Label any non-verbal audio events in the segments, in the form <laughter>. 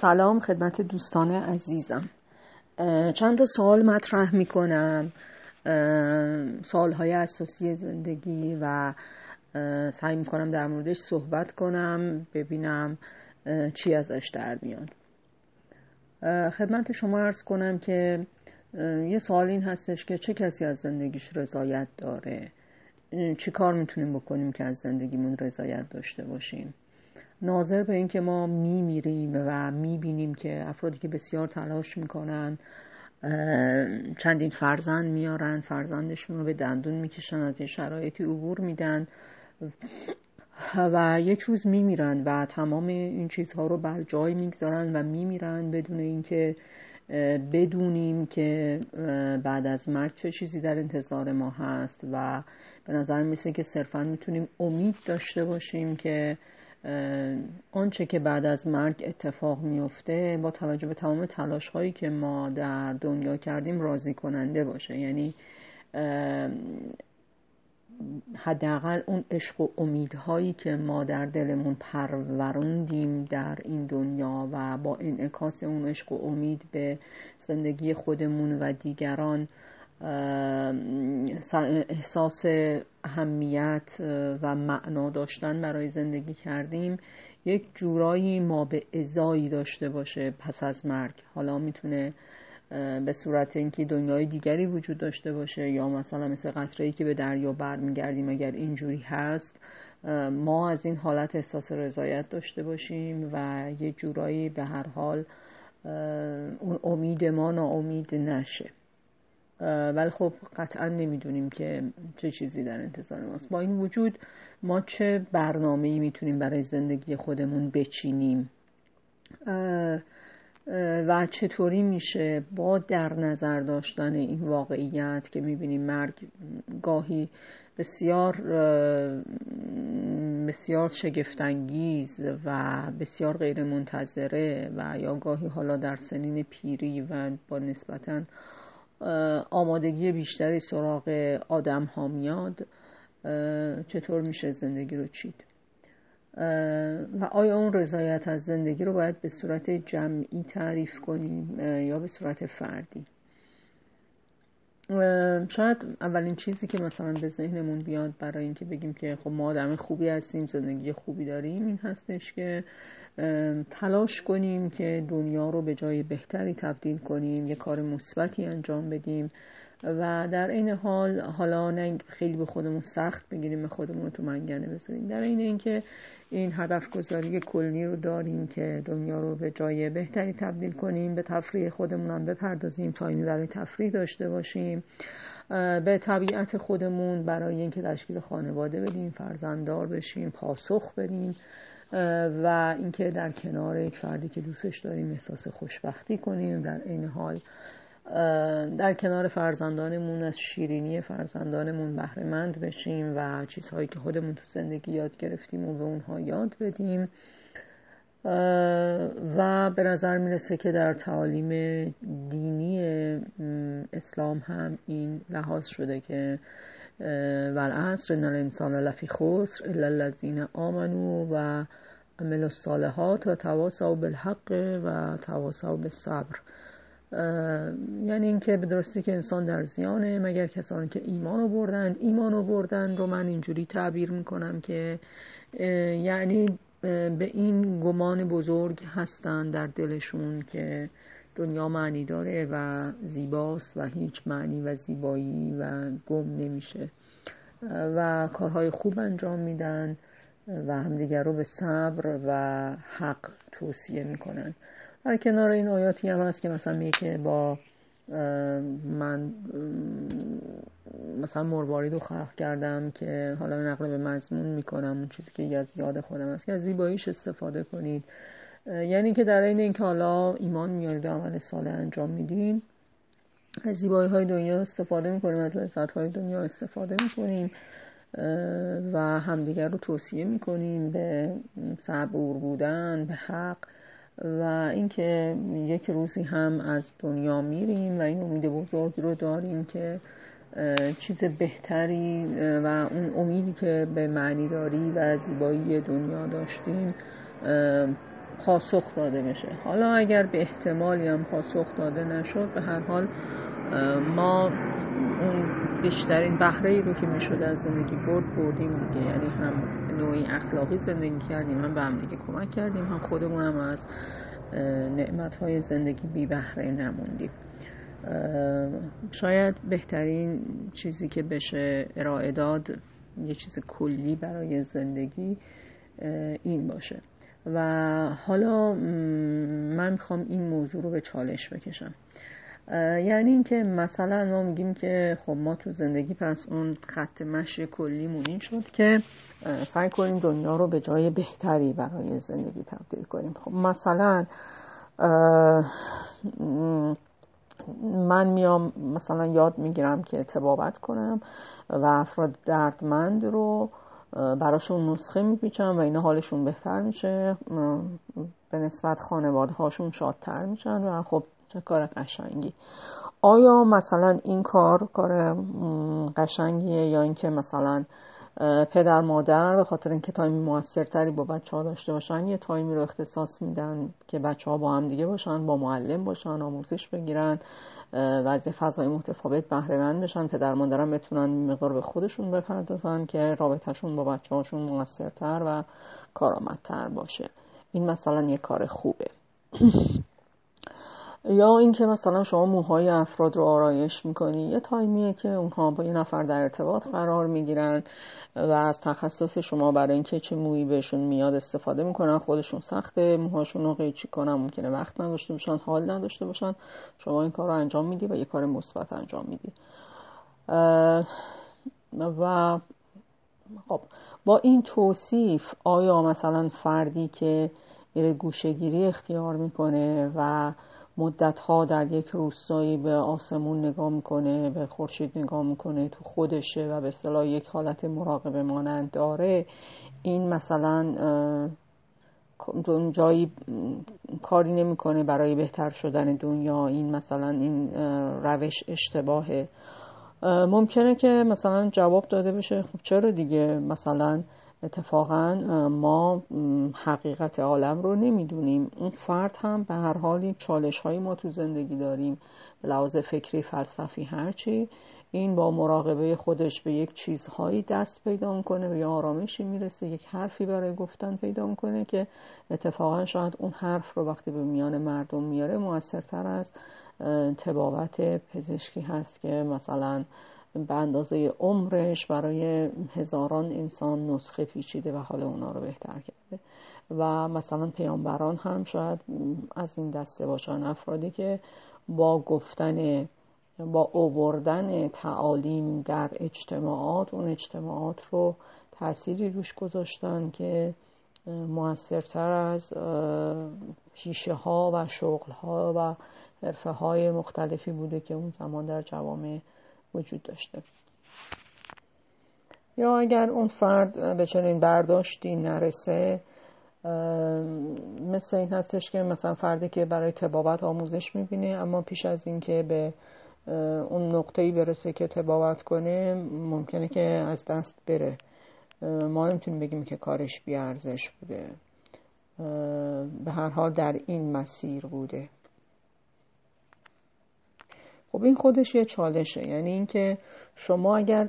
سلام خدمت دوستان عزیزم. چند تا سوال مطرح می کنم سوال های اساسی زندگی و سعی می کنم در موردش صحبت کنم ببینم چی ازش در میاد. خدمت شما ارز کنم که یه سوال این هستش که چه کسی از زندگیش رضایت داره؟ چی کار می‌تونیم بکنیم که از زندگیمون رضایت داشته باشیم؟ ناظر به اینکه ما میمیریم و می‌بینیم که افرادی که بسیار تلاش می‌کنن چندین فرزند میارن فرزندشون رو به دندون می‌کشن از یه شرایطی عبور میدن و یک روز میمیرن و تمام این چیزها رو بر جای می‌گذارن و میمیرن بدون اینکه بدونیم که بعد از مرگ چه چیزی در انتظار ما هست و به نظر میسه که صرفا می‌تونیم امید داشته باشیم که آنچه که بعد از مرگ اتفاق میفته با توجه به تمام تلاش هایی که ما در دنیا کردیم راضی کننده باشه. یعنی حداقل اون عشق و امیدهایی که ما در دلمون پروروندیم در این دنیا و با انعکاس اون عشق و امید به زندگی خودمون و دیگران احساس اهمیت و معنا داشتن برای زندگی کردیم یک جورایی ما به ازایی داشته باشه پس از مرگ. حالا می‌تونه به صورت اینکه دنیای دیگری وجود داشته باشه یا مثلا مثل قطره که به دریا برمیگردیم اگر اینجوری هست ما از این حالت احساس رضایت داشته باشیم و یه جورایی به هر حال اون امید ما ناامید نشه. ولی خب قطعا نمی‌دونیم که چه چیزی در انتظار ماست. با این وجود ما چه برنامه ای می‌تونیم برای زندگی خودمون بچینیم؟ و چطوری میشه با در نظر داشتن این واقعیت که می‌بینیم مرگ گاهی بسیار بسیار شگفتانگیز و بسیار غیر منتظره و یا گاهی حالا در سنین پیری و با نسبتا آمادگی بیشتری سراغ آدم ها میاد. چطور میشه زندگی رو چید؟ و آیا اون رضایت از زندگی رو باید به صورت جمعی تعریف کنیم یا به صورت فردی؟ شاید اولین چیزی که مثلا به ذهنمون بیاد برای اینکه بگیم که خب ما آدم خوبی هستیم زندگی خوبی داریم این هستش که تلاش کنیم که دنیا رو به جای بهتری تبدیل کنیم یه کار مثبتی انجام بدیم و در این حال حالا نه خیلی به خودمون سخت بگیریم خودمون رو تو منگنه بذاریم. در این اینکه این هدف گذاری کلی رو داریم که دنیا رو به جای بهتری تبدیل کنیم به تفریح خودمون هم بپردازیم تایمی برای تفریح داشته باشیم. به طبیعت خودمون برای اینکه تشکیل خانواده بدیم فرزنددار بشیم پاسخ بدیم و اینکه در کنار یک فردی که دوستش داریم احساس خوشبختی کنیم. در این حال در کنار فرزندانمون از شیرینی فرزندانمون بهرهمند بشیم و چیزهایی که خودمون تو زندگی یاد گرفتیم و به اونها یاد بدیم. و به نظر می‌رسه که در تعالیم دینی اسلام هم این لحاظ شده که والعصر ان الانسان لفی خسر الا الذین آمنوا و عملوا الصالحات و تواصوا بالحق و تواصوا بالصبر. یعنی اینکه به درستی که انسان در زیانه مگر کسانی که ایمان بردند ایمان بردند رو من اینجوری تعبیر می‌کنم که یعنی به این گمان بزرگ هستند در دلشون که دنیا معنی داره و زیباست و هیچ معنی و زیبایی و گم نمیشه. و کارهای خوب انجام میدن و همدیگر رو به صبر و حق توصیه می‌کنن. در کنار این آیاتی هم هست که مثلا میگه که با من مثلا مروارید رو خلق کردم که حالا نقل به مضمون می‌کنم اون چیزی که از یاد خودم هست. که از زیباییش استفاده کنید. یعنی که در این اینکه حالا ایمان میارید و عمل صالح انجام میدین از زیبایی های دنیا استفاده می‌کنیم از لذت های دنیا استفاده می‌کنیم و همدیگر رو توصیه می‌کنیم به صبور بودن به حق. و اینکه یک روزی هم از دنیا میریم و این امید بزرگ رو داریم که چیز بهتری و اون امیدی که به معنی داری و زیبایی دنیا داشتیم پاسخ داده بشه حالا اگر به احتمالی هم پاسخ داده نشد به هر حال ما اون بیشترین بهره ای رو که می‌شد از زندگی برد بردیم دیگه. یعنی هم نوعی اخلاقی زندگی کردیم هم به هم دیگه کمک کردیم هم خودمون هم از نعمت های زندگی بی بهره نموندیم. شاید بهترین چیزی که بشه ارائه داد یه چیز کلی برای زندگی این باشه. و حالا من می‌خوام این موضوع رو به چالش بکشم. یعنی اینکه مثلا ما میگیم که خب ما تو زندگی پس اون خط مشی کلیمون این شد که سعی کنیم دنیا رو به جای بهتری برای زندگی تبدیل کنیم. خب مثلا من میام مثلا یاد می‌گیرم که تبابت کنم و افراد دردمند رو براشون نسخه میپیچم و اینا حالشون بهتر میشه. نسبت خانواده هاشون شادتر میشن و خب چه کار قشنگی. آیا مثلا این کار کار قشنگیه یا اینکه مثلا پدر مادر به خاطر اینکه تایمی موثرتری با بچه ها داشته باشن یه تایمی رو اختصاص میدن که بچه ها با هم دیگه باشن با معلم باشن آموزش بگیرن و از فضای متفاوت بهره مند بشن پدر مادرم بتونن مقدار به خودشون بپردازن که رابطهشون با بچه هاشون موثرتر و کارآمدتر باشه. این مثلا یه کار خوبه. <clears throat> یا اینکه مثلا شما موهای افراد رو آرایش می‌کنی. یه تایمیه که اونها با یه نفر در ارتباط قرار می‌گیرن و از تخصص شما برای اینکه چه مویی بهشون میاد استفاده می‌کنن خودشون سخته موهاشون رو قیچی کنن ممکنه وقت نداشته باشن حال نداشته باشن. شما این کار رو انجام میدی و یه کار مثبت انجام میدی. و خب با این توصیف آیا مثلا فردی که میره گوشگیری اختیار می‌کنه و ها در یک روستایی به آسمون نگاه می‌کنه به خورشید نگاه می‌کنه تو خودشه و به اصطلاح یک حالت مراقبه مانند داره این مثلا جایی کاری نمی‌کنه برای بهتر شدن دنیا این مثلا این روش اشتباهه؟ ممکنه که مثلا جواب داده بشه خب چرا دیگه؟ مثلا اتفاقا ما حقیقت عالم رو نمی‌دونیم. اون فرد هم به هر حال چالش های ما تو زندگی داریم. به لحاظ فکری فلسفی هرچی این با مراقبه خودش به یک چیزهایی دست پیدا می‌کنه و یا آرامشی می‌رسه یک حرفی برای گفتن پیدا می‌کنه که اتفاقا شاید اون حرف رو وقتی به میان مردم میاره موثرتر از تبابت پزشکی هست که مثلا به اندازه عمرش برای هزاران انسان نسخه پیچیده و حال اونا رو بهتر کرده. و مثلا پیامبران هم شاید از این دسته باشن افرادی که با گفتن با اووردن تعالیم در اجتماعات اون اجتماعات رو تأثیری روش گذاشتن که موثرتر از پیشه ها و شغل ها و حرفه های مختلفی بوده که اون زمان در جوامع وجود داشته. یا اگر اون فرد به چنین برداشتی نرسه مثل این هستش که مثلا فردی که برای تبابت آموزش می‌بینه اما پیش از اینکه به اون نقطه‌ای برسه که تبابت کنه ممکنه که از دست بره. ما نمی‌تونیم بگیم که کارش بیارزش بوده. به هر حال در این مسیر بوده. خب این خودش یه چالشه. یعنی اینکه شما اگر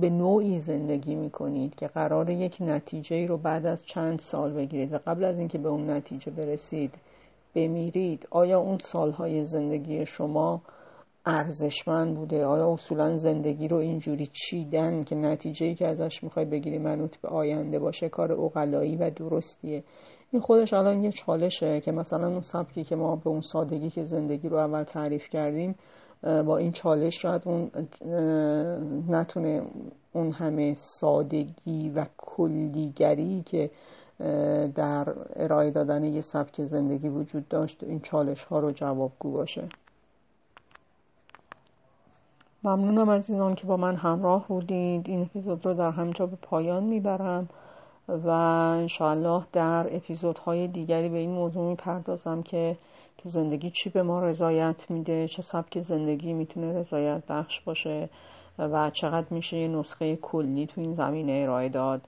به نوعی زندگی می‌کنید که قرار یک نتیجه رو بعد از چند سال بگیرید و قبل از اینکه به اون نتیجه برسید بمیرید آیا اون سالهای زندگی شما ارزشمند بوده؟ آیا اصولا زندگی رو اینجوری چیدن که نتیجه که ازش می‌خوای بگیری منوط به آینده باشه کار اقلایی و درستیه؟ این خودش الان یه چالشه که مثلا اون سبکی که ما به اون سادگی که زندگی رو اول تعریف کردیم با این چالش شاید اون نتونه اون همه سادگی و کلیگری که در ارائه دادن یه سبک زندگی وجود داشت این چالش ها رو جوابگو باشه. ممنونم عزیزان که با من همراه بودید. این اپیزود رو در همینجا به پایان می‌برم. و انشاءالله در اپیزودهای دیگری به این موضوع می‌پردازم که تو زندگی چی به ما رضایت میده چه سبک زندگی می‌تونه رضایت بخش باشه و چقدر میشه یه نسخه کلی تو این زمینه ارائه داد.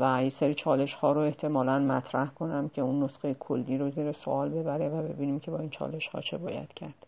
و یه سری چالش ها رو احتمالا مطرح کنم که اون نسخه کلی رو زیر سوال ببره و ببینیم که با این چالش ها چه باید کرد.